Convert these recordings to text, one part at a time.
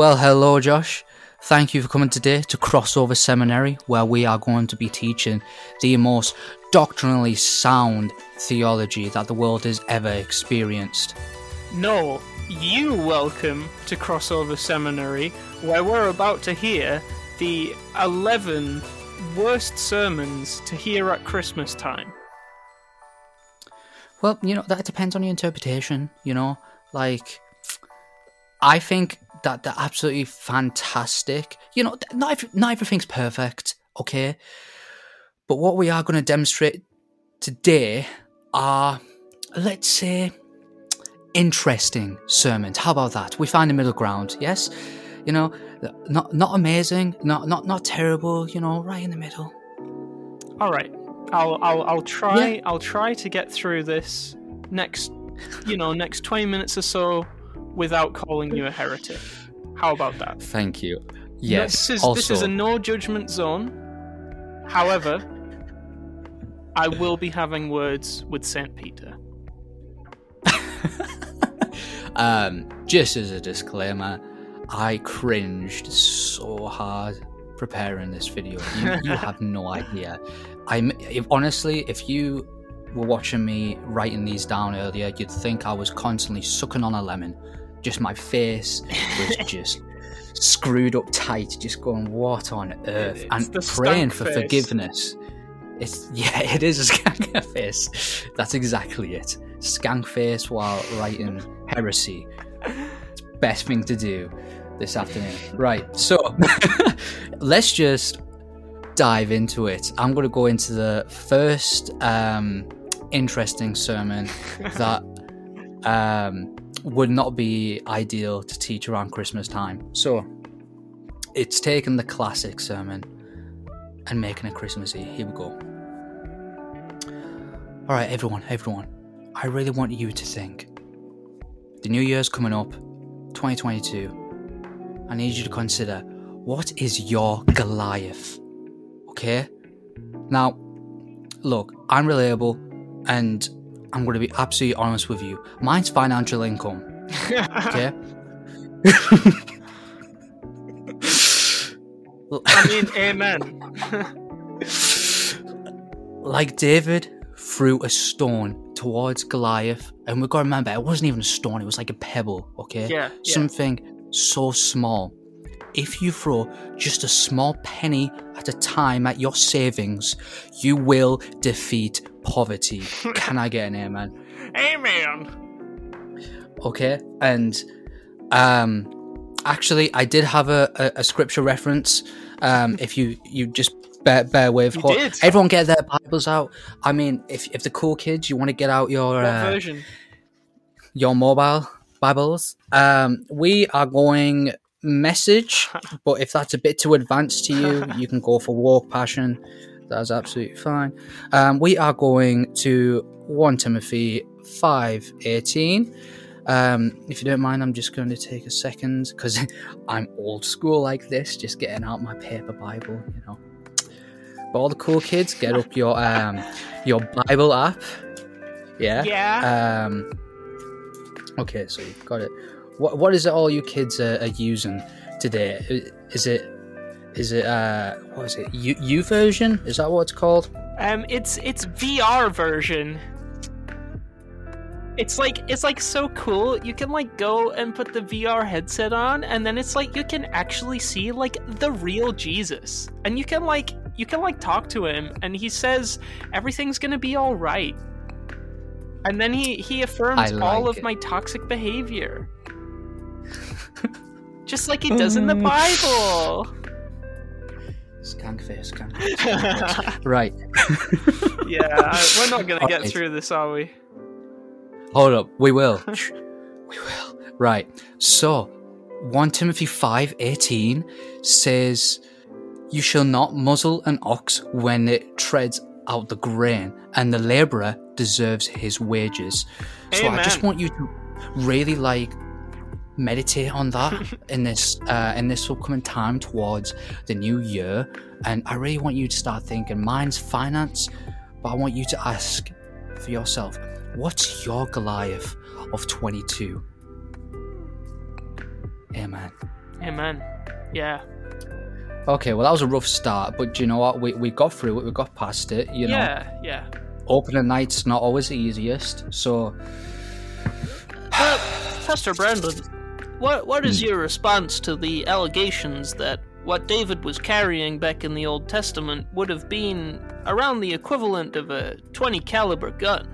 Well, hello, Josh. Thank you for coming today to Crossover Seminary, where we are going to be teaching the most doctrinally sound theology that the world has ever experienced. No, you welcome to Crossover Seminary, where we're about to hear the 11 worst sermons to hear at Christmas time. Well, you know, that depends on your interpretation, you know? Like, I think that they're absolutely fantastic. You know, not, every, not everything's perfect, okay? But what we are going to demonstrate today are, let's say, interesting sermons. How about that? We find a middle ground, yes? You know, not not amazing, not not not terrible, you know, right in the middle. All right. I'll I'll I'll try yeah. I'll try to get through this next you know, next 20 minutes or so without calling you a heretic. How about that? Thank you. Yes. This is, also... this is a no judgment zone. However, I will be having words with St. Peter. um, just as a disclaimer, I cringed so hard preparing this video. You, you have no idea. I'm if, honestly, if you were watching me writing these down earlier, you'd think I was constantly sucking on a lemon. Just my face was just screwed up tight, just going, "What on earth?" And praying for face. forgiveness. It's yeah, it is a skank face. That's exactly it. Skank face while writing heresy. It's best thing to do this afternoon. Right, so let's just dive into it. I'm going to go into the first um, interesting sermon that um, would not be ideal to teach around Christmas time. So it's taking the classic sermon and making it Christmassy. Here we go. All right, everyone, everyone. I really want you to think. The new year's coming up, 2022. I need you to consider what is your Goliath? Okay? Now, look, I'm reliable and I'm going to be absolutely honest with you. Mine's financial income. okay? I mean, amen. like David threw a stone towards Goliath, and we've got to remember, it wasn't even a stone, it was like a pebble, okay? Yeah. Something yeah. so small. If you throw just a small penny at a time at your savings, you will defeat poverty. Can I get an amen? Amen. Okay, and um, actually, I did have a, a, a scripture reference. Um, if you you just bear, bear with, everyone get their Bibles out. I mean, if if the cool kids, you want to get out your uh, version, your mobile Bibles. Um, we are going message, but if that's a bit too advanced to you, you can go for walk passion. That's absolutely fine. Um, we are going to 1 Timothy 5 18. Um, if you don't mind, I'm just going to take a second because I'm old school like this, just getting out my paper Bible, you know. But all the cool kids, get up your um, your Bible app. Yeah. Yeah. Um, okay, so you've got it. What what is it all you kids are, are using today? Is it is it uh what is it U, U YouVersion? Is that what it's called? Um, it's it's VR version. It's like it's like so cool. You can like go and put the VR headset on, and then it's like you can actually see like the real Jesus, and you can like you can like talk to him, and he says everything's gonna be all right. And then he he affirms like all of it. my toxic behavior. Just like he does in the Bible. Skank face, skank face. right. yeah, I, we're not gonna get Alright. through this, are we? Hold up. We will. We will. Right. So, 1 Timothy 5 18 says, You shall not muzzle an ox when it treads out the grain, and the labourer deserves his wages. So, I just want you to really like meditate on that in this uh, in this upcoming time towards the new year and i really want you to start thinking mine's finance but i want you to ask for yourself what's your goliath of 22 amen Amen. Yeah. Okay, well that was a rough start, but do you know what? We we got through it. We got past it. You know, Yeah, yeah. opening night's not always the easiest. So Well, Pastor Brandon, what what is your response to the allegations that what David was carrying back in the Old Testament would have been around the equivalent of a 20 caliber gun?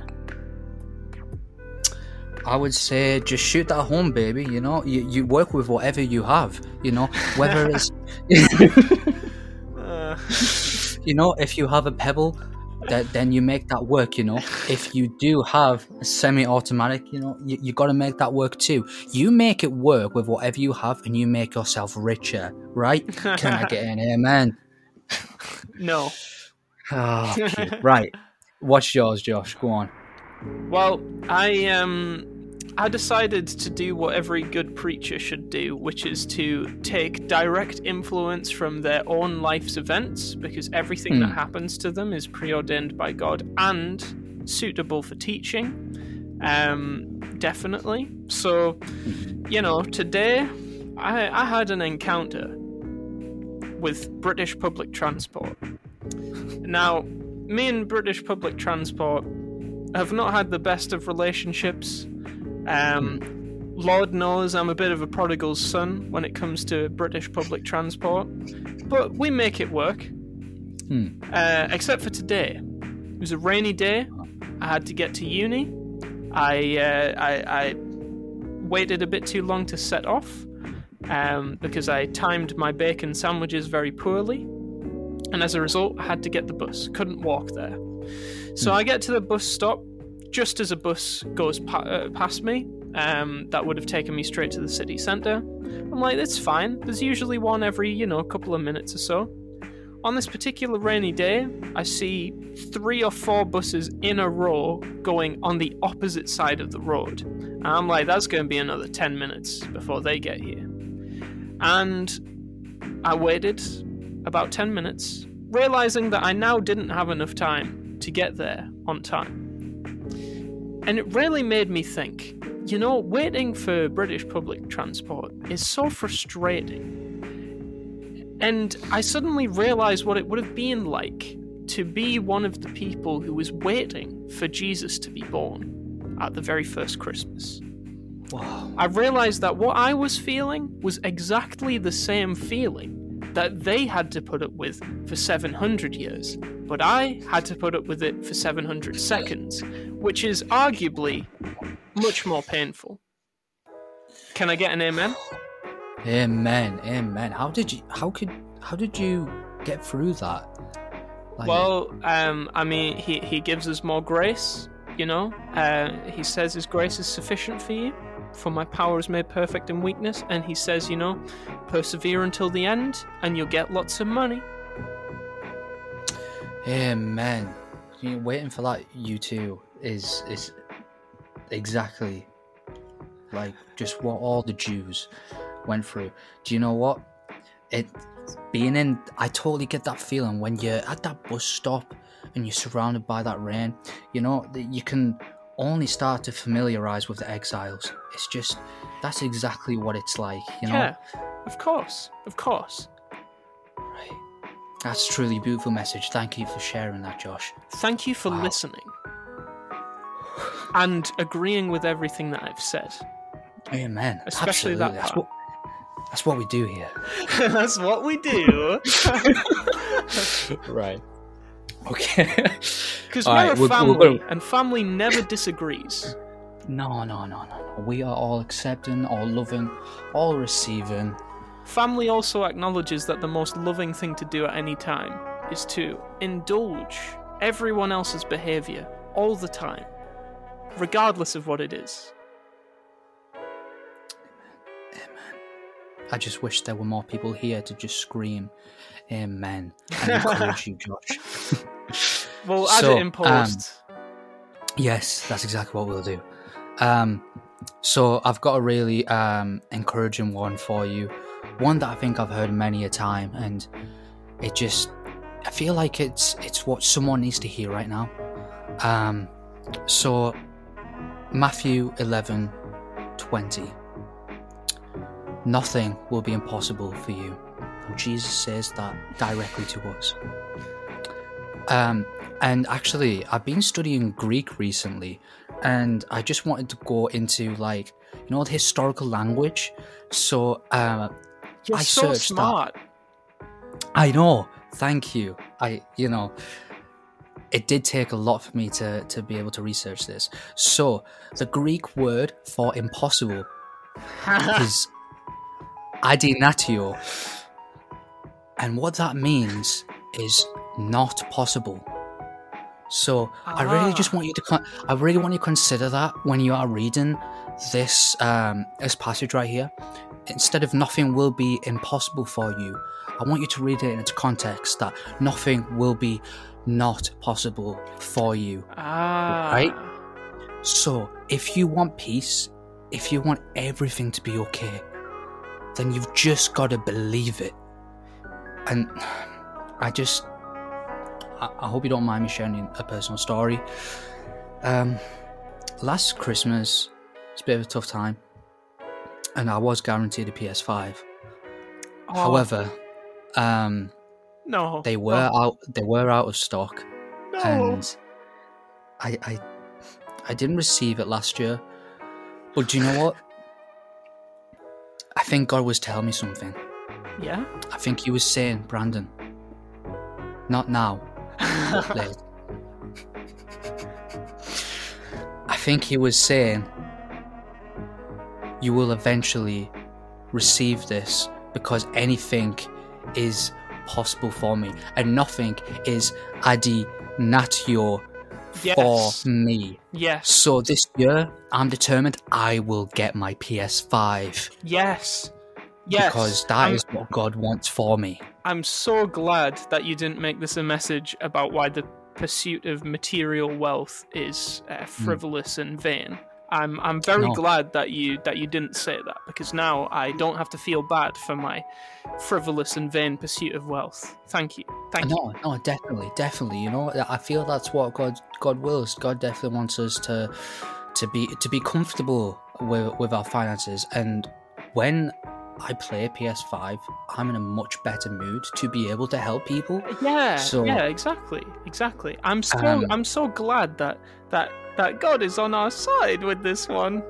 I would say just shoot that home, baby. You know, you, you work with whatever you have. You know, whether it's Uh, you know if you have a pebble, that then you make that work. You know, if you do have a semi-automatic, you know, you, you got to make that work too. You make it work with whatever you have, and you make yourself richer. Right? Can I get an amen? no. Oh, right. What's yours, Josh? Go on. Well, I um I decided to do what every good preacher should do, which is to take direct influence from their own life's events, because everything that Hmm. happens to them is preordained by God and suitable for teaching. Um, definitely. So, you know, today I, I had an encounter with British public transport. Now, me and British public transport have not had the best of relationships. Um, Lord knows I'm a bit of a prodigal son when it comes to British public transport, but we make it work. Hmm. Uh, except for today. It was a rainy day. I had to get to uni. I, uh, I, I waited a bit too long to set off um, because I timed my bacon sandwiches very poorly. And as a result, I had to get the bus. Couldn't walk there. So I get to the bus stop just as a bus goes pa- uh, past me. Um, that would have taken me straight to the city centre. I'm like, that's fine. There's usually one every, you know, couple of minutes or so. On this particular rainy day, I see three or four buses in a row going on the opposite side of the road. And I'm like, that's going to be another 10 minutes before they get here. And I waited about 10 minutes, realizing that I now didn't have enough time to get there on time. And it really made me think you know, waiting for British public transport is so frustrating. And I suddenly realized what it would have been like to be one of the people who was waiting for Jesus to be born at the very first Christmas. Wow. I realized that what I was feeling was exactly the same feeling that they had to put up with for 700 years, but I had to put up with it for 700 seconds, which is arguably much more painful. Can I get an amen? Amen. Amen. How did you? How could? How did you get through that? Like, Well, um, I mean, he, he gives us more grace, you know? Uh, he says his grace is sufficient for you, for my power is made perfect in weakness. And he says, you know, persevere until the end, and you'll get lots of money. Amen. Know, waiting for that you too is is exactly like just what all the Jews went through. Do you know what? It being in I totally get that feeling when you're at that bus stop and you're surrounded by that rain. You know, that you can only start to familiarize with the exiles. It's just that's exactly what it's like, you know? Yeah, of course, of course. Right. That's a truly beautiful message. Thank you for sharing that, Josh. Thank you for Wow. listening and agreeing with everything that I've said. Amen. Especially Absolutely. that That's what that's what we do here. That's what we do. right. Okay. Because we're right, a we're- we're family, gonna- and family never disagrees. no, no, no, no, no. We are all accepting, all loving, all receiving. Family also acknowledges that the most loving thing to do at any time is to indulge everyone else's behavior all the time, regardless of what it is. Amen. I just wish there were more people here to just scream, Amen, and encourage you, Josh. We'll add So, it in post. Yes, that's exactly what we'll do. Um, so I've got a really um, encouraging one for you, one that I think I've heard many a time, and it just I feel like it's it's what someone needs to hear right now. Um, so Matthew eleven twenty. nothing will be impossible for you. And Jesus says that directly to us. Um, and actually, I've been studying Greek recently, and I just wanted to go into like you know the historical language. So uh, You're I so searched that. I know. Thank you. I, you know, it did take a lot for me to to be able to research this. So the Greek word for impossible is adinatio, and what that means is not possible. So I really just want you to, con- I really want you to consider that when you are reading this um, this passage right here. Instead of nothing will be impossible for you, I want you to read it in its context that nothing will be not possible for you. ah. Right? So, if you want peace, if you want everything to be okay, then you've just got to believe it. And I just, I, I hope you don't mind me sharing a personal story. Um, last Christmas, it's a bit of a tough time, and I was guaranteed a PS5. Oh, However, um, no. they were no, out. They were out of stock No. and I, I I didn't receive it last year. But do you know what? I think God was telling me something. Yeah. I think He was saying, Brandon, not now, later. I think He was saying, you will eventually receive this because anything is possible for me, and nothing is adi natio Yes. for me. Yes. So this year, I'm determined I will get my PS5 Yes. Yes. because that is I'm, what God wants for me. I'm so glad that you didn't make this a message about why the pursuit of material wealth is uh, frivolous and vain. I'm I'm very Hmm. No. glad that you that you didn't say that because now I don't have to feel bad for my frivolous and vain pursuit of wealth. Thank you. Thank you. No, no, definitely, definitely. You know, I feel that's what God God wills. God definitely wants us to to be to be comfortable with with our finances. And when I play PS5, I'm in a much better mood to be able to help people. Yeah, So- yeah, exactly, exactly. I'm so Um, I'm so glad that that that God is on our side with this one.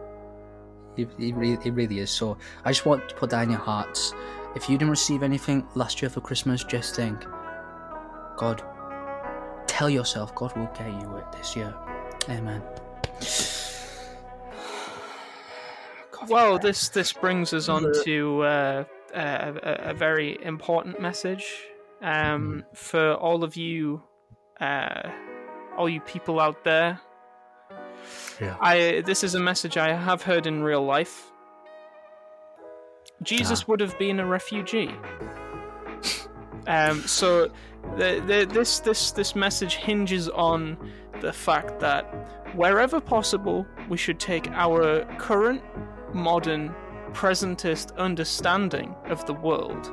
It, it, really, it really is. So I just want to put that in your hearts. If you didn't receive anything last year for Christmas, just think, God, tell yourself God will get you it this year. Amen. Well, this this brings us on to uh, a, a, a very important message um, for all of you, uh, all you people out there. Yeah. I this is a message I have heard in real life. Jesus Ah. would have been a refugee. Um, so the, the, this this this message hinges on the fact that wherever possible, we should take our current, modern, presentist understanding of the world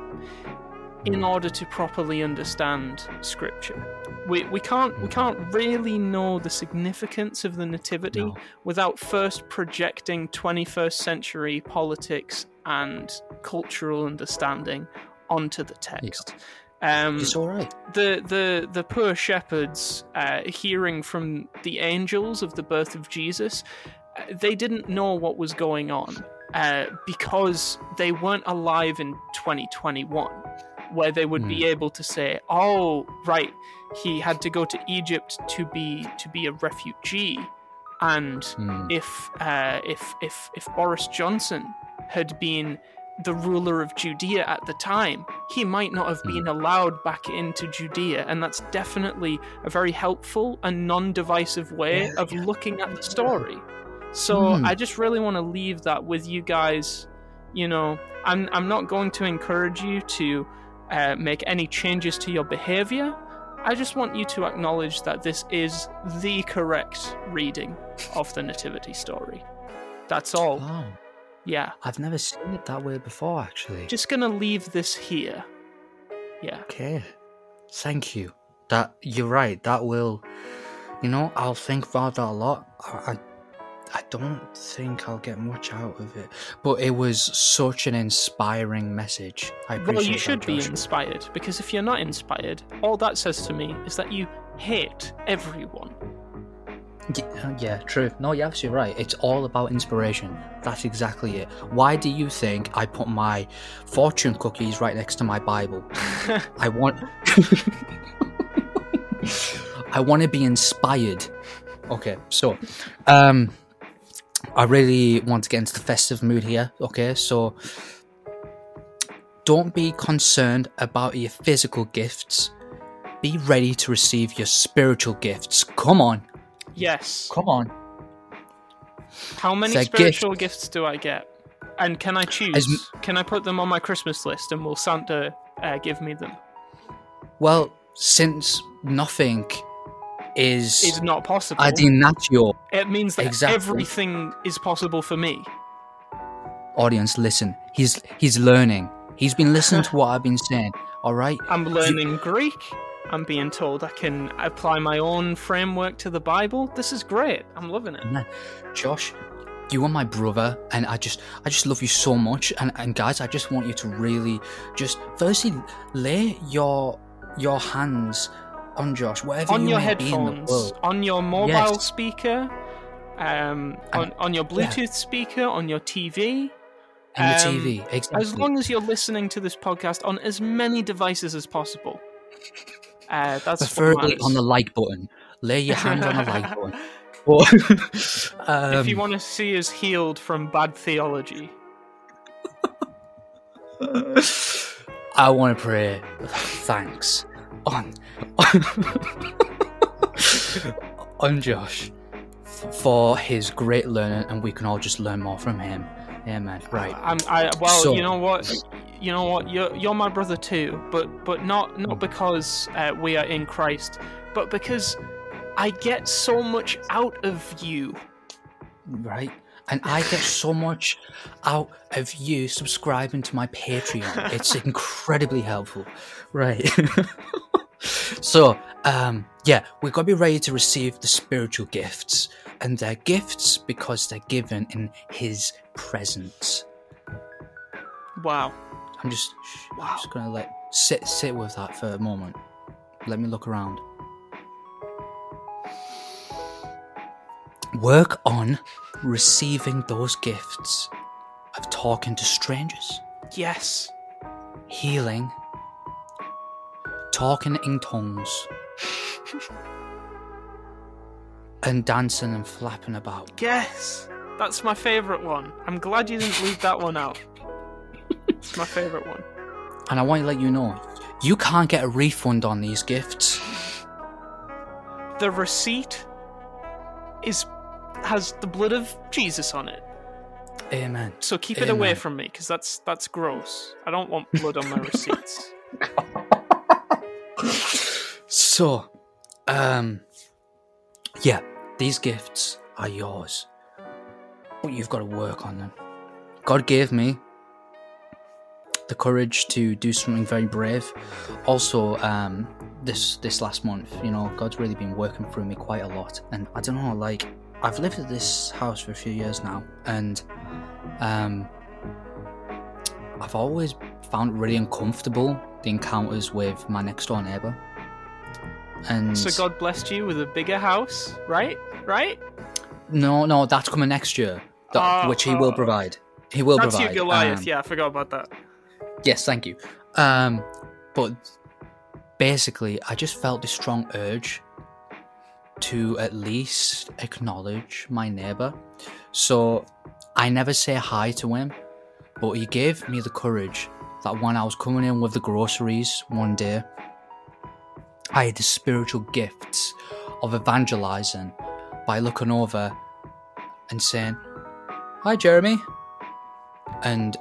in order to properly understand Scripture. We, we can't we can't really know the significance of the Nativity No. without first projecting 21st century politics and cultural understanding onto the text. Um, It's all right. the the the poor shepherds uh, hearing from the angels of the birth of Jesus, they didn't know what was going on uh, because they weren't alive in 2021, where they would be able to say, "Oh, right, he had to go to Egypt to be to be a refugee," and Hmm. if uh, if if if Boris Johnson had been the ruler of Judea at the time, he might not have been allowed back into Judea, and that's definitely a very helpful and non-divisive way Yeah, of looking at the story. So Hmm. I just really want to leave that with you guys. You know, I'm I'm not going to encourage you to uh, make any changes to your behavior. I just want you to acknowledge that this is the correct reading of the nativity story. That's all. Wow. Yeah. I've never seen it that way before, actually. Just gonna leave this here. Yeah. Okay. Thank you. That you're right. That will, you know, I'll think about that a lot. I, I, I don't think I'll get much out of it, but it was such an inspiring message. I appreciate Well, you that, should be inspired because if you're not inspired, all that says to me is that you hate everyone. Yeah, yeah, true. No, you're absolutely right. It's all about inspiration. That's exactly it. Why do you think I put my fortune cookies right next to my Bible? I want. I want to be inspired. Okay, so, um, I really want to get into the festive mood here. Okay, so don't be concerned about your physical gifts. Be ready to receive your spiritual gifts. Come on, yes. come on. How many They're spiritual gifts do I get? And can I choose? As can I put them on my Christmas list and will Santa uh, give me them? Well, since nothing is It's not possible. adinatio, it means that Exactly. everything is possible for me. audience, listen. He's he's learning. He's been listening to what I've been saying. All right. I'm learning Greek. I'm being told I can apply my own framework to the Bible. This is great. I'm loving it. Josh, you are my brother, and I just I just love you so much. And and guys, I just want you to really just firstly lay your your hands on Josh, wherever on you your may be in the headphones, world. on your mobile Yes. speaker, um, And- on, on your yeah. Bluetooth speaker, on your TV. And the um, TV, exactly. As long as you're listening to this podcast on as many devices as possible. Uh, that's preferably on the like button. Lay your hand on the like button. But, if you um, want to see us healed from bad theology, I want to pray thanks on on Josh for his great learning, and we can all just learn more from him. Yeah, man. Right. I'm, I well, So- you know what, you know what, you're you're my brother too, but but not not because uh, we are in Christ, but because I get so much out of you. Right. And I get so much out of you subscribing to my Patreon. It's incredibly helpful. Right. so, um, yeah, we've got to be ready to receive the spiritual gifts. And they're gifts because they're given in his presence. Wow. I'm just Wow. I'm just gonna let sit sit with that for a moment. Let me look around. Work on receiving those gifts of talking to strangers, Yes. healing, talking in tongues, and dancing and flapping about. Yes. That's my favorite one. I'm glad you didn't leave that one out. It's my favorite one. And I want to let you know, you can't get a refund on these gifts. The receipt is has the blood of Jesus on it. Amen. So keep it away from me because that's that's gross. I don't want blood on my receipts. So, um, yeah, these gifts are yours, but you've got to work on them. God gave me the courage to do something very brave. Also, um, this this last month, you know, God's really been working through me quite a lot, and I don't know, like I've lived at this house for a few years now, and um, I've always found it really uncomfortable the encounters with my next door neighbor. And so God blessed you with a bigger house, right? Right? no, no, that's coming next year, Oh, which he will oh. provide. He will That's provide. you, Goliath. um, yeah, I forgot about that. Yes, thank you. Um, but basically, I just felt this strong urge to at least acknowledge my neighbor. So I never say hi to him, but he gave me the courage that when I was coming in with the groceries one day, I had the spiritual gifts of evangelizing by looking over and saying, Hi, Jeremy. And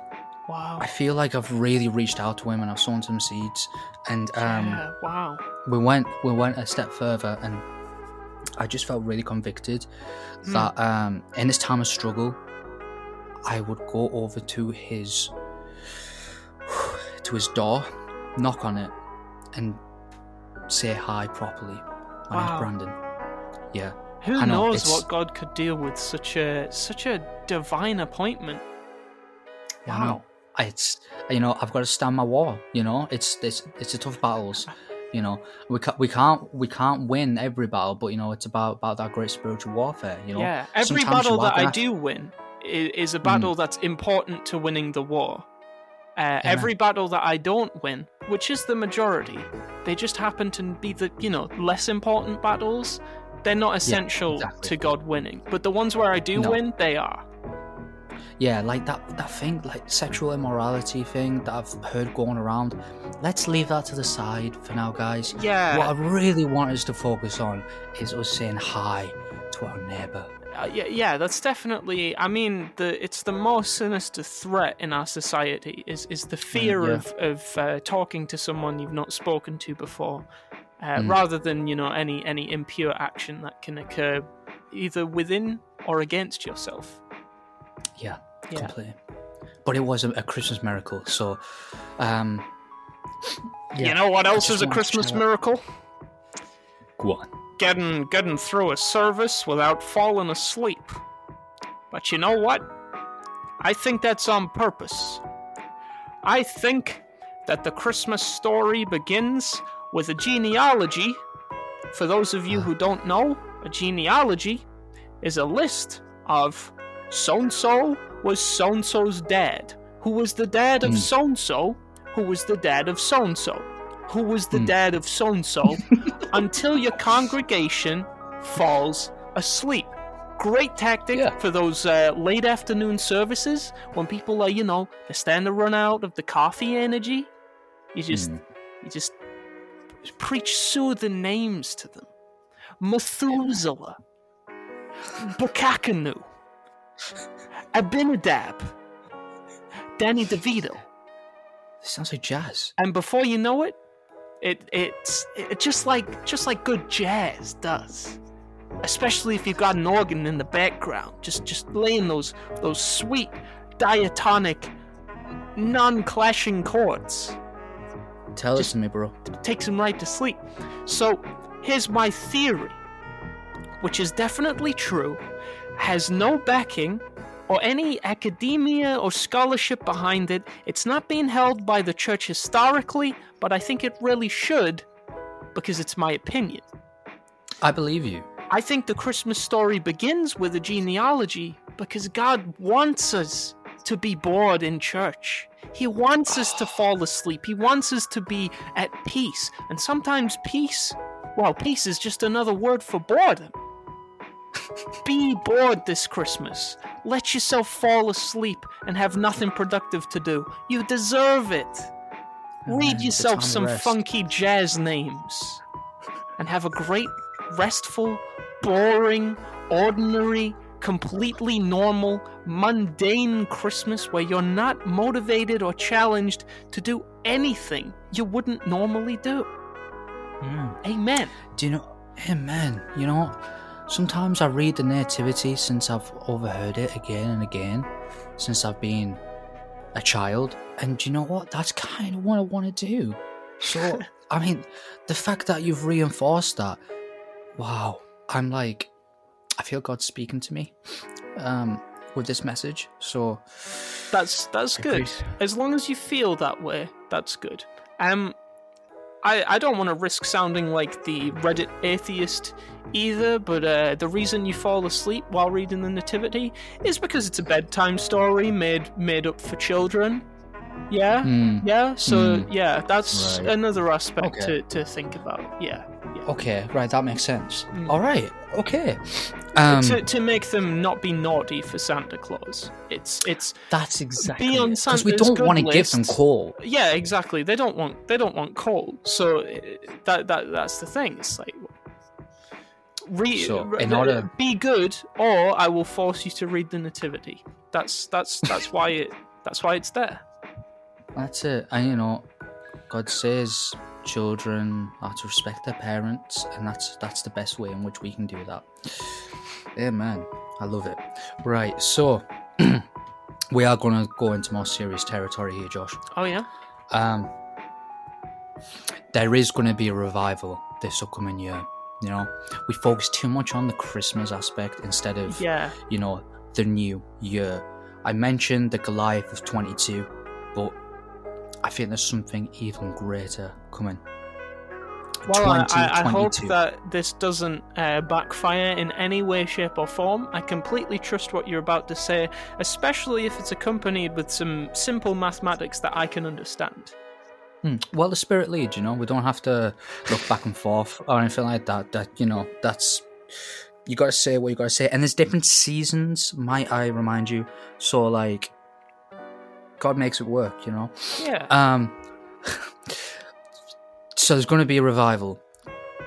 Wow. I feel like I've really reached out to him and I've sown some seeds. And um, yeah, wow. we went we went a step further and I just felt really convicted Hmm. that um, in this time of struggle, I would go over to his to his door, knock on it, and say hi properly. My Wow. name's Brandon. Yeah. Who I know, knows what God could do with such a such a divine appointment? I know. It's you know I've got to stand my war. You know it's it's it's a tough battles. You know we can't we can't we can't win every battle, but you know it's about about that great spiritual warfare. You know yeah, every Sometimes battle that I do win is, a Mm. battle that's important to winning the war. Uh, every battle that I don't win, which is the majority, they just happen to be the you know less important battles. They're not essential exactly. to God winning, but the ones where I do No. win, they are. Yeah, like that that thing, like sexual immorality thing that I've heard going around. Let's leave that to the side for now, guys. Yeah, What I really want us to focus on is us saying hi to our neighbour. Uh, yeah, yeah, that's definitely. I mean, the it's the most sinister threat in our society is is the fear yeah. of of uh, talking to someone you've not spoken to before, uh, Mm. rather than you know any any impure action that can occur either within or against yourself. Yeah, Yeah. completely. But it was a, a Christmas miracle, so um yeah, You know what else is a Christmas miracle? go on. Getting getting through a service without falling asleep. But you know what? I think that's on purpose. I think that the Christmas story begins with a genealogy. For those of you who don't know, a genealogy is a list of so and so was so and so's dad, who was the dad of Hmm. so and so, who was the dad of so and so, who was the Hmm. dad of so and so, until your congregation falls asleep. Great tactic Yeah. for those uh, late afternoon services when people are, you know, they're starting to run out of the coffee energy. You just, Hmm. you just preach soothing names to them. Methuselah, Bukakanu, Abinadab, Danny DeVito. This sounds like jazz. and before you know it, it it's it, just like just like good jazz does. Especially if you've got an organ in the background, just just laying those those sweet diatonic, non-clashing chords Tell Just- it to me, bro. takes him right to sleep. So here's my theory, which is definitely true, has no backing or any academia or scholarship behind it. It's not being held by the church historically, but I think it really should because it's my opinion. I believe you. I think the Christmas story begins with a genealogy because God wants us to be bored in church. He wants us to fall asleep. He wants us to be at peace. And sometimes peace, well, peace is just another word for boredom. Be bored this Christmas. Let yourself fall asleep and have nothing productive to do. You deserve it. Oh, Read yourself some rest. funky jazz names and have a great, restful, boring, ordinary, completely normal, mundane Christmas where you're not motivated or challenged to do anything you wouldn't normally do. Mm. Amen. Do you know? Amen. you know, sometimes I read the Nativity since I've overheard it again and again, since I've been a child. And you know what? That's kind of what I want to do. So, I mean, the fact that you've reinforced that, wow, I'm like, I feel God speaking to me um, with this message. So, That's that's I good. As long as you feel that way, that's good. Um, I I don't want to risk sounding like the Reddit atheist either, but uh, the reason you fall asleep while reading the Nativity is because it's a bedtime story made made up for children. Yeah, hmm, yeah. So Hmm. yeah, that's Right. another aspect Okay. to, to think about. Yeah, yeah. okay, right, that makes sense. Mm. All right, okay. Um, to to make them not be naughty for Santa Claus. It's it's that's exactly because we don't want to give them coal. yeah exactly they don't want they don't want coal so uh, that that that's the thing it's like re- So, re- in order- be good or i will force you to read the nativity that's that's that's why it that's why it's there That's it. And you know, God says children are to respect their parents, and that's that's the best way in which we can do that. Amen. I love it. Right, so we are going to go into more serious territory here, Josh. oh yeah Um, there is going to be a revival this upcoming year. You know, we focus too much on the Christmas aspect instead of Yeah. you know the new year. I mentioned the Goliath of 22, but I think there's something even greater coming. Well, I, I, hope that this doesn't uh, backfire in any way, shape, or form. I completely trust what you're about to say, especially if it's accompanied with some simple mathematics that I can understand. Hmm. Well, the spirit leads, you know. We don't have to look back and forth or anything like that. That you know, that's you got to say what you got to say. And there's different seasons, might I remind you? So like, God makes it work, you know. Yeah. Um. so there's going to be a revival,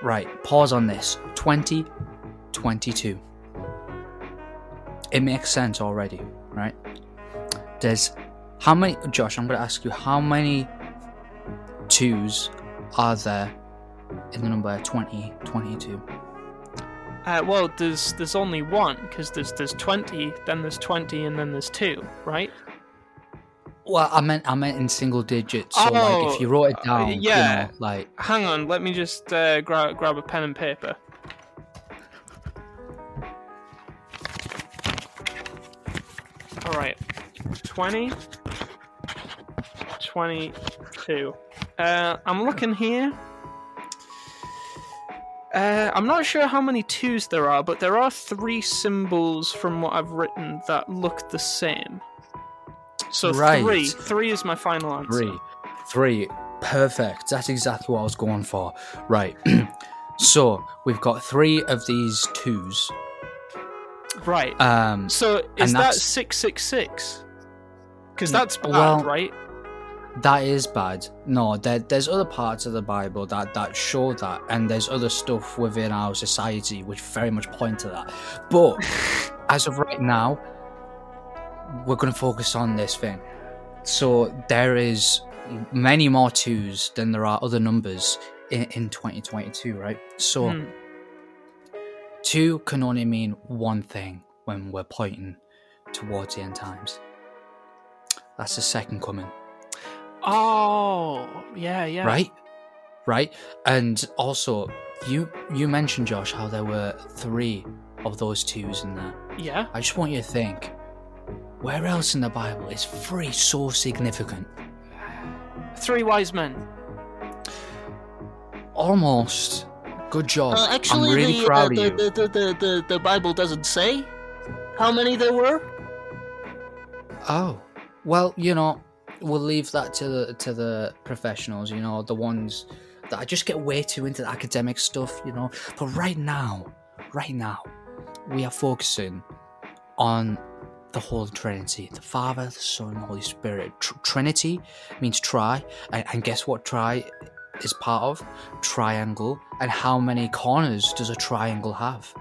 right? Pause on this. Twenty twenty-two. It makes sense already, right? There's how many, Josh? I'm going to ask you how many twos are there in the number 2022? Uh, well, there's there's only one because there's there's twenty, then there's twenty, and then there's two, right? Well, I meant I meant in single digits. So Oh, like, if you wrote it uh, down, yeah. you know, like Hang on, let me just uh, grab grab a pen and paper. All right, 20, 22. Uh, I'm looking here. Uh, I'm not sure how many twos there are, but there are three symbols from what I've written that look the same. So Right. three, three is my final answer. three, three, perfect. That's exactly what I was going for. Right. so we've got three of these twos. Right. Um, So is that six six six? Because that's bad, well- right? that is bad. No, there, there's other parts of the Bible that that show that, and there's other stuff within our society which very much point to that. But as of right now, we're going to focus on this thing. So there is many more twos than there are other numbers in, in 2022, right? So Hmm. two can only mean one thing when we're pointing towards the end times. That's the second coming. Oh, yeah, yeah. right right and also you you mentioned josh how there were three of those twos in there Yeah. i just want you to think where else in the bible is three so significant? Three wise men. almost. Good job. Uh, actually, i'm really the, proud uh, of the, you. the, the, the, the Bible doesn't say how many there were. oh. Well you know we'll leave that to the to the professionals you know the ones that i just get way too into the academic stuff you know. But right now right now we are focusing on the Holy Trinity the Father, the Son, the Holy Spirit. Tr- Trinity means try, and, and guess what try is part of? Triangle. And how many corners does a triangle have?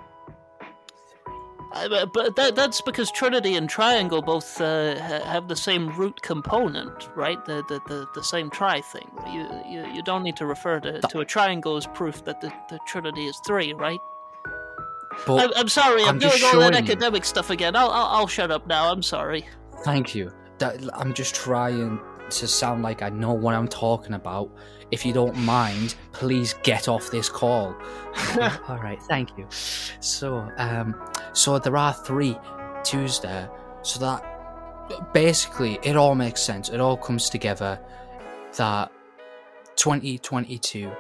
Uh, but- but that, that's because Trinity and Triangle both uh, have the same root component, right? The the, the, the same tri thing. You, you you don't need to refer to, to a triangle as proof that the, the Trinity is three, right? I'm, I'm sorry, I'm, I'm doing all that showing you. academic stuff again. I'll, I'll I'll shut up now. I'm sorry. Thank you. That I'm just trying to sound like I know what I'm talking about. If you don't mind, please get off this call. All right, thank you. So, um, so there are three twos there. So that basically it all makes sense. It all comes together. That 2022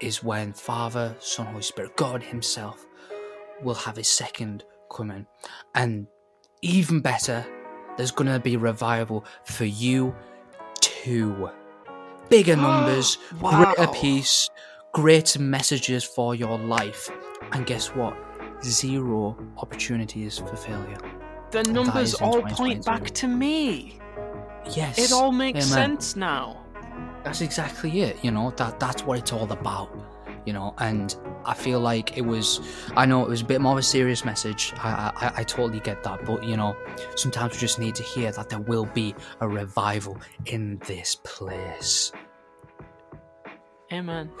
is when Father, Son, Holy Spirit, God Himself will have a second coming, and even better, there's gonna be revival for you too. Bigger numbers, greater peace, greater messages for your life, and guess what? Zero opportunities for failure. The numbers all point point back to me. Yes, It all makes Amen. sense now. That's exactly it. You know that that's what it's all about. You know, and I feel like it was. I know it was a bit more of a serious message. I I, I totally get that, but you know, sometimes we just need to hear that there will be a revival in this place. Amen.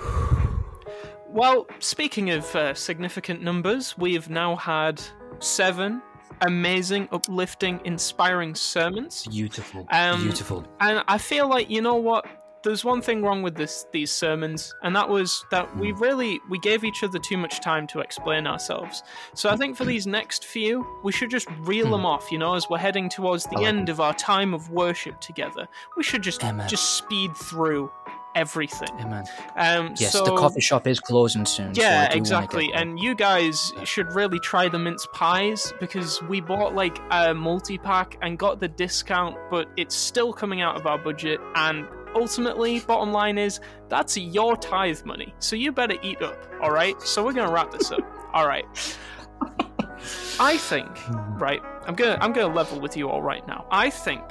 Well, speaking of uh, significant numbers, we've now had seven amazing, uplifting, inspiring sermons. Beautiful, Um, beautiful. And I feel like, you know what? There's one thing wrong with this these sermons, and that was that we really we gave each other too much time to explain ourselves. So I think for these next few, we should just reel them off. You know, as we're heading towards the Hmm. End of our time of worship together, we should just Amen. just speed through everything. Amen. Um, Yes, so, the coffee shop is closing soon. yeah, wanna exactly. And you guys should really try the mince pies because we bought like a multi pack and got the discount, but it's still coming out of our budget. And ultimately, bottom line is that's your tithe money. So you better eat up, all right? So we're going to wrap this up. All right. I think, right, I'm going to I'm going to level with you all right now. I think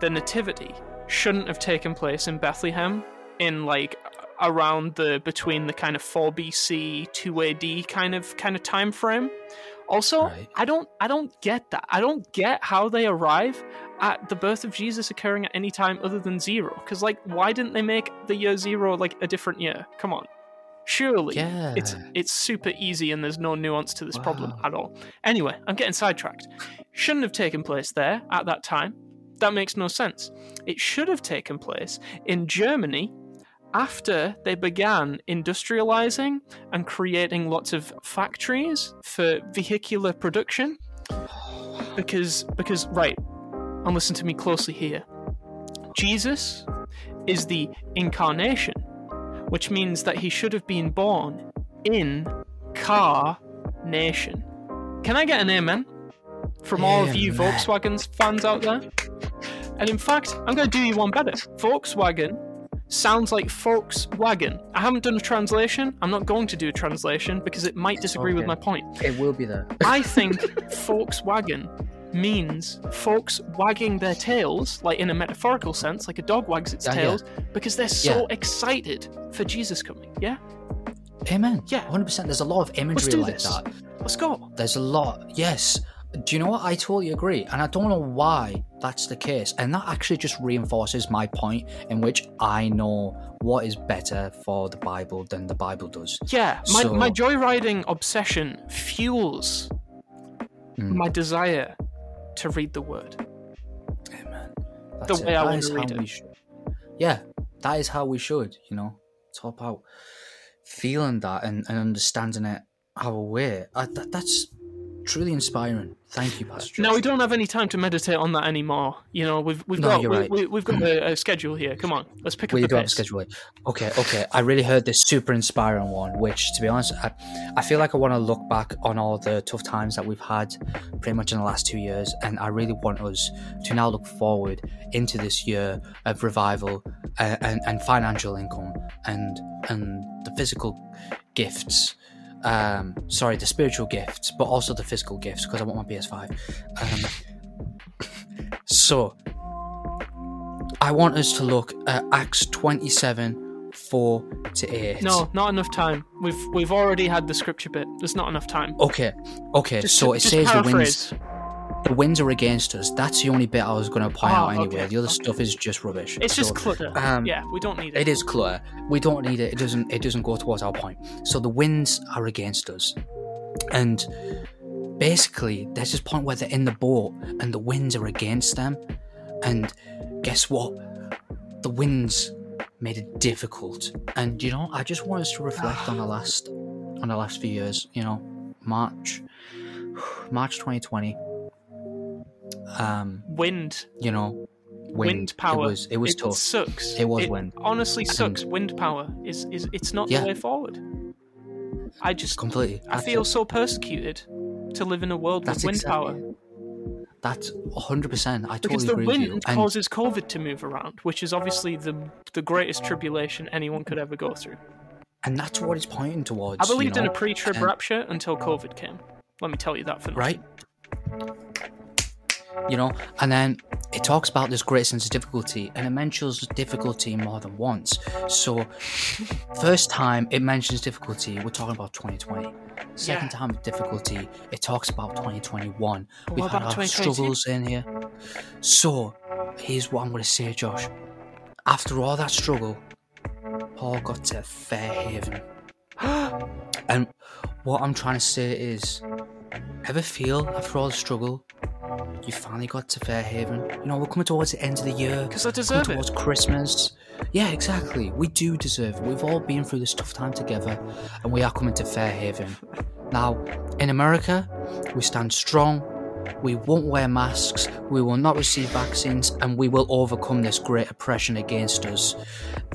the nativity shouldn't have taken place in Bethlehem in like around the between the kind of 4 BC 2 AD kind of kind of time frame. Also, Right. I don't I don't get that. I don't get how they arrive at the birth of Jesus occurring at any time other than zero. Because like, why didn't they make the year zero like a different year? Come on, surely Yeah. it's it's super easy and there's no nuance to this problem at all. Anyway, I'm getting sidetracked. Shouldn't have taken place there at that time. That makes no sense. It should have taken place in Germany after they began industrializing and creating lots of factories for vehicular production. Because because right, and listen to me closely here. Jesus is the incarnation, which means that he should have been born in car nation. Can I get an amen from all of you Volkswagen fans out there? And in fact, I'm going to do you one better. Volkswagen sounds like Volkswagen. I haven't done a translation. I'm not going to do a translation because it might disagree with my point. It will be there. I think Volkswagen means folks wagging their tails, like in a metaphorical sense, like a dog wags its Yeah, yeah. tails, because they're so Yeah. excited for Jesus coming. Yeah? Amen. Yeah. 100%. There's a lot of imagery do like this. that. Let's go. There's a lot. Yes. Do you know what? I totally agree. And I don't know why that's the case. And that actually just reinforces my point in which I know what is better for the Bible than the Bible does. Yeah, my, So- my joyriding obsession fuels Mm. my desire to read the word. Amen. The That's way I That want to read it. we should- Yeah, that is how we should, you know. All about feeling that and, and understanding it our way. I, that, that's truly inspiring. Thank you, Pastor. Now we don't have any time to meditate on that anymore. You know, we've we've No, got we, right. we, we've got a, a schedule here. Come on, let's pick We up do the have a pace. schedule. Okay, okay. I really heard this super inspiring one, which, to be honest, I, I feel like I want to look back on all the tough times that we've had pretty much in the last two years, and I really want us to now look forward into this year of revival uh, and, and financial income and and the physical gifts. Um, sorry, the spiritual gifts, but also the physical gifts because I want my PS5. Um, so, I want us to look at Acts 27 4 to 8. No, not enough time. We've we've already had the scripture bit. There's not enough time. Okay, okay, Just, so it says the winds, paraphrase. The winds are against us. That's the only bit I was going to point Ah, out anyway. okay, The other okay. stuff is just rubbish. It's just clutter. um, yeah, we don't need it. It is clutter. We don't need it. It doesn't. It doesn't go towards our point. So the winds are against us, and basically there's this point where they're in the boat and the winds are against them, and guess what? The winds made it difficult. And you know, I just want us to reflect on the last, on the last few years. You know, March, March 2020. Um, Wind, you know, wind, wind, power. It was. It was it tough. Sucks. It was wind. Honestly, sucks. Wind power is is it's not Yeah. the way forward. I just Completely. I feel so persecuted to live in a world That's with wind exactly power it. That's 100%. I because totally the agree with you. wind And causes COVID to move around, which is obviously the the greatest tribulation anyone could ever go through. and that's what it's pointing towards. I believed you in a pre-trib and- rapture until COVID came. Let me tell you that for nothing. Right? You know, and then it talks about this great sense of difficulty, and it mentions difficulty more than once. So, first time it mentions difficulty, we're talking about 2020. Second Yeah. time difficulty, it talks about 2021. But We've had our 2022? struggles in here. So, here's what I'm going to say, Josh. After all that struggle, Paul got to fair haven. And what I'm trying to say is, ever feel after all the struggle, you finally got to Fairhaven. You know, we're coming towards the end of the year. Because I coming it. towards Christmas. Yeah, exactly. We do deserve it. We've all been through this tough time together, and we are coming to Fairhaven. Now, in America, we stand strong. We won't wear masks. We will not receive vaccines, and we will overcome this great oppression against us.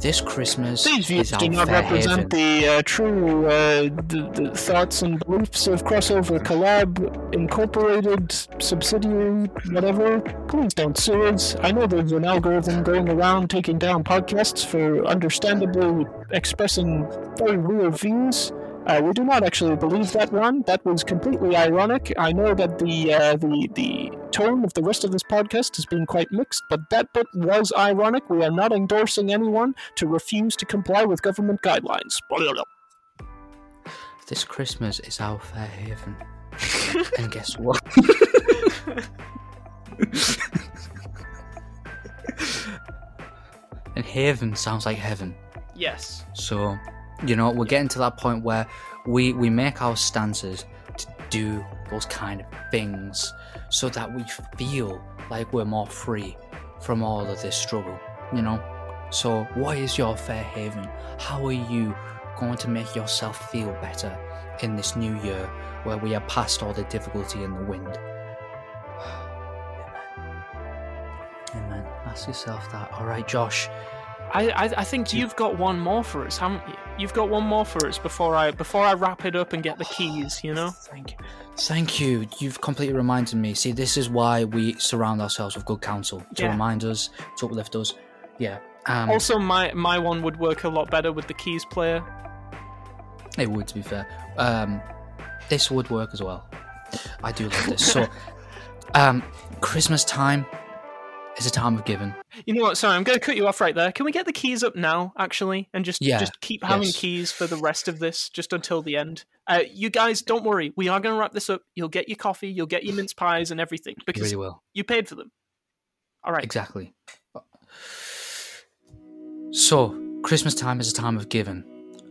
This Christmas These views do not represent the uh, true uh, the, the thoughts and beliefs of Crossover Collab Incorporated, subsidiary, whatever. Please don't sue us. I know there's an algorithm going around taking down podcasts for understandably expressing very real views. Uh, we do not actually believe that one. That was completely ironic. I know that the uh, the the tone of the rest of this podcast has been quite mixed, but that bit was ironic. We are not endorsing anyone to refuse to comply with government guidelines. This Christmas is our fair haven, and guess what? and haven sounds like heaven. Yes. So, you know, we're getting to that point where we we make our stances to do those kind of things so that we feel like we're more free from all of this struggle, you know? So, what is your fair haven? How are you going to make yourself feel better in this new year where we are past all the difficulty and the wind? Amen. Amen. Ask yourself that. All right, Josh. I, I, I think you've got one more for us, haven't you? You've got one more for us before I before I wrap it up and get the keys. You know. Thank you. Thank you. You've completely reminded me. See, this is why we surround ourselves with good counsel to Yeah. remind us, to uplift us. Yeah. Um, Also, my my one would work a lot better with the keys player. it would, to be fair. Um, this would work as well. I do love this. So, um, Christmas time is a time of giving. You know what? Sorry, I'm going to cut you off right there. Can we get the keys up now, actually, and just Yeah, just keep having yes. keys for the rest of this, just until the end? Uh, you guys, don't worry. We are going to wrap this up. You'll get your coffee, you'll get your mince pies, and everything You because really will. you paid for them. All right. Exactly. So, Christmas time is a time of giving.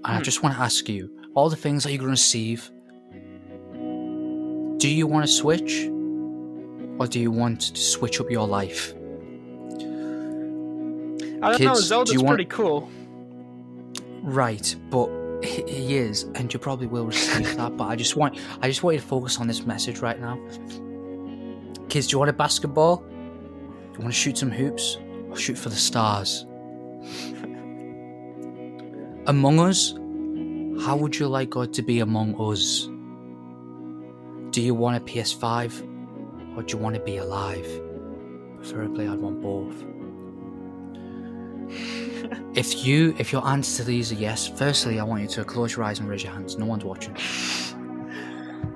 And I Hmm. just want to ask you all the things that you're going to receive, do you want to switch? Or do you want to switch up your life? I don't know. Kids, do Zelda's you want- pretty cool. Right, but he he is, and you probably will receive that. But I just want, I just want you to focus on this message right now. Kids, do you want a basketball? Do you want to shoot some hoops, or shoot for the stars? Among Us, how would you like God to be among us? Do you want a PS5, or do you want to be alive? Preferably, I'd want both. If you if your answer to these are yes, firstly I want you to close your eyes and raise your hands. No one's watching.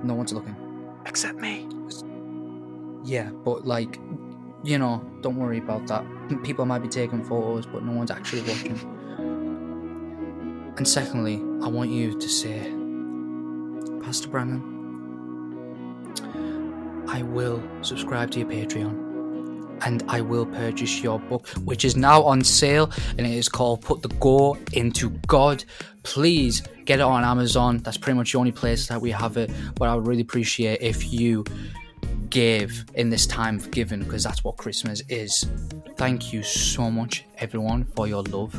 No one's looking. Except me. Yeah, but like you know, don't worry about that. People might be taking photos, but no one's actually watching. And secondly, I want you to say, Pastor Brandon, I will subscribe to your Patreon and I will purchase your book, which is now on sale, and it is called Put the Gore into God. Please get it on Amazon. That's pretty much the only place that we have it. But I would really appreciate if you gave in this time of giving, because that's what Christmas is. Thank you so much, everyone, for your love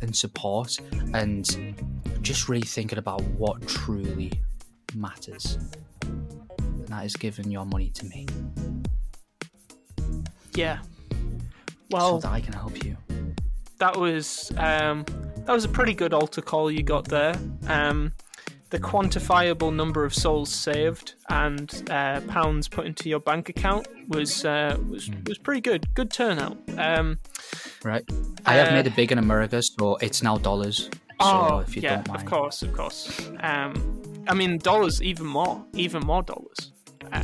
and support, and just really thinking about what truly matters. And that is giving your money to me Yeah. so Well, that I can help you. that was um, that was a pretty good altar call you got there. Um, the quantifiable number of souls saved and uh, pounds put into your bank account was uh, was was pretty good. Good turnout. Um, Right. I have Uh, made it big in America, so it's now dollars. So oh, if you yeah, of course, of course. Um, I mean, dollars, even more, even more dollars. Uh,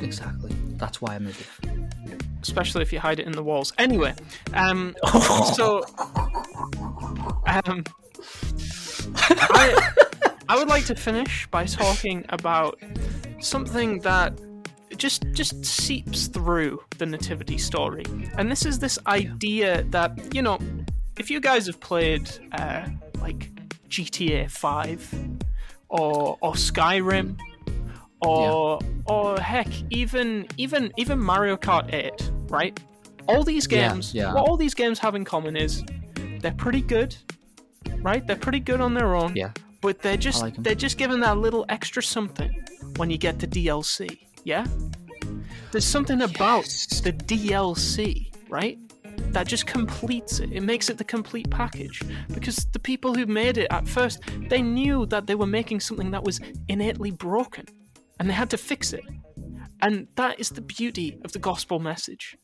Exactly. That's why I moved it. Especially if you hide it in the walls. Anyway, um, so um, I, I would like to finish by talking about something that just just seeps through the nativity story, and this is this idea that you know, if you guys have played uh, like GTA Five or or Skyrim or or heck, even even even Mario Kart 8, right? All these games, yeah. what all these games have in common is they're pretty good, right? They're pretty good on their own. Yeah. But they're just like they're just given that little extra something when you get the DLC. Yeah. There's something about Yes. the DLC, right? That just completes it. It makes it the complete package. Because the people who made it at first, they knew that they were making something that was innately broken. And they had to fix it. And that is the beauty of the gospel message.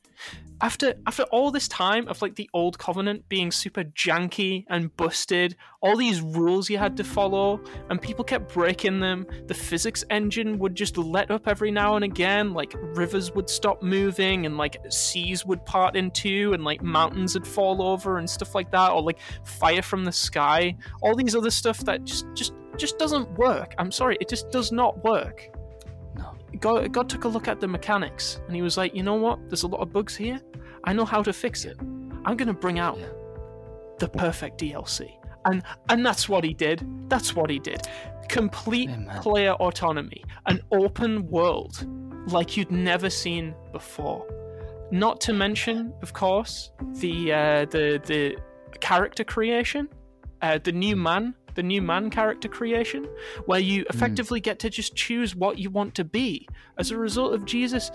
After after all this time of like the old covenant being super janky and busted, all these rules you had to follow, and people kept breaking them, the physics engine would just let up every now and again, like rivers would stop moving and like seas would part in two and like mountains would fall over and stuff like that, or like fire from the sky, all these other stuff that just just just doesn't work. I'm sorry, it just does not work. God, God took a look at the mechanics and he was like, you know what? There's a lot of bugs here. I know how to fix it. I'm gonna bring out Yeah. the perfect DLC. And and that's what he did. That's what he did. Complete player autonomy, an open world like you'd never seen before. Not to mention, of course, the uh, the the character creation, uh, the new man, the new man character creation, where you effectively get to just choose what you want to be as a result of Jesus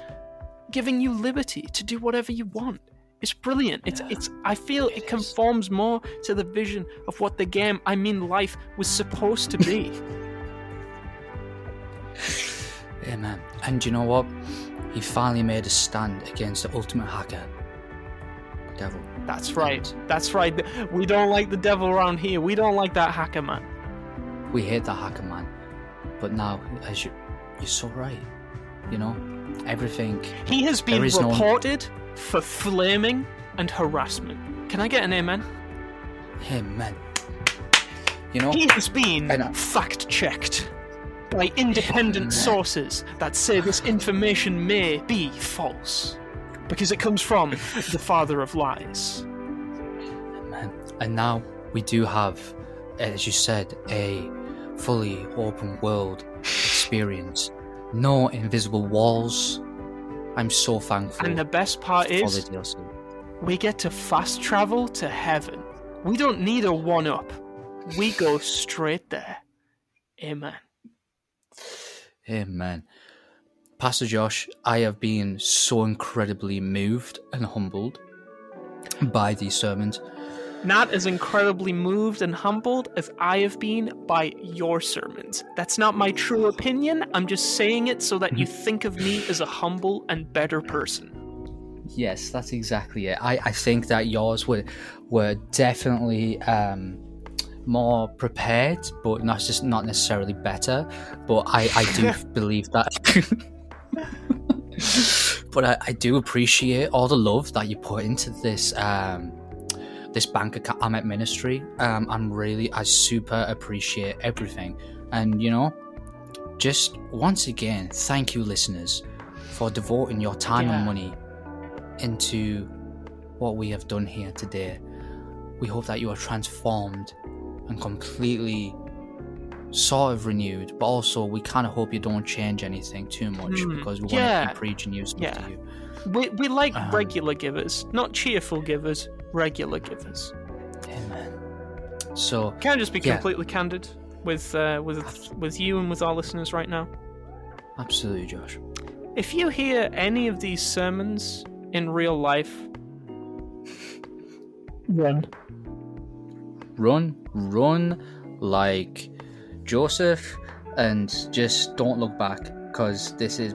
giving you liberty to do whatever you want. It's brilliant. It's it's I feel it, conforms more to the vision of what the game, I mean life, was supposed to be. Amen. And you know what? He finally made a stand against the ultimate hacker, the devil. That's right. That's right. We don't like the devil around here. We don't like that hacker man. We hate the hacker man, but now, as you, you're so right. You know, everything. He has been is no- reported for flaming and harassment. Can I get an amen? Amen. You know, He has been I fact checked by independent sources that say this information may be false because it comes from the father of lies. And now we do have, as you said, a fully open world experience. No invisible walls. I'm so thankful And the best part is, we get to fast travel to heaven. We don't need a one up. We go straight there. Amen. Amen. Pastor Josh, I have been so incredibly moved and humbled by these sermons. Not as incredibly moved and humbled as I have been by your sermons. That's not my true opinion. I'm just saying it so that you think of me as a humble and better person. Yes, that's exactly it. I, I think that yours were were definitely um, more prepared, but not just not necessarily better. But I, I do believe that. but I, I do appreciate all the love that you put into this um, this bank account. I'm at ministry. Um, I'm really I super appreciate everything, and you know, just once again, thank you, listeners, for devoting your time Yeah. and money into what we have done here today. We hope that you are transformed and completely sort of renewed, but also we kind of hope you don't change anything too much Mm, because we want yeah, to keep preaching new stuff yeah. to you. We, we like Um, regular givers, not cheerful givers, regular givers. Amen. So, Can I just be Yeah. completely candid with uh, with with you and with our listeners right now? absolutely, Josh. If you hear any of these sermons in real life, Run. Run, run like Joseph, and just don't look back because this is.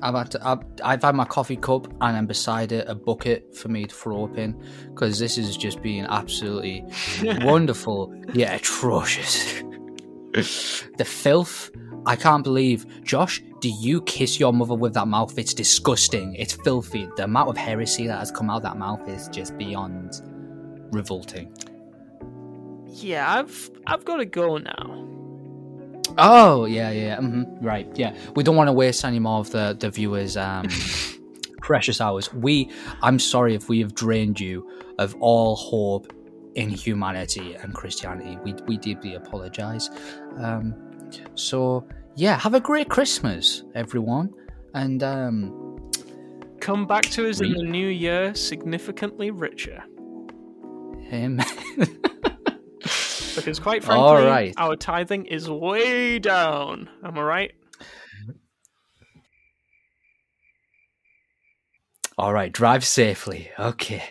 I've had to, I've, I've had my coffee cup and then beside it a bucket for me to throw up in because this is just being absolutely wonderful yet atrocious. the filth. I can't believe. Josh, do you kiss your mother with that mouth? It's disgusting. It's filthy. The amount of heresy that has come out of that mouth is just beyond revolting. yeah, I've I've got to go now. Oh yeah, yeah, hmm right, yeah. We don't want to waste any more of the the viewers' um, precious hours. We, I'm sorry if we have drained you of all hope in humanity and Christianity. We we deeply apologize. Um, so yeah, have a great Christmas, everyone, and um, Come back to us in the new year significantly richer. amen. Because quite frankly, right. our tithing is way down. Am I right? All right, drive safely. Okay.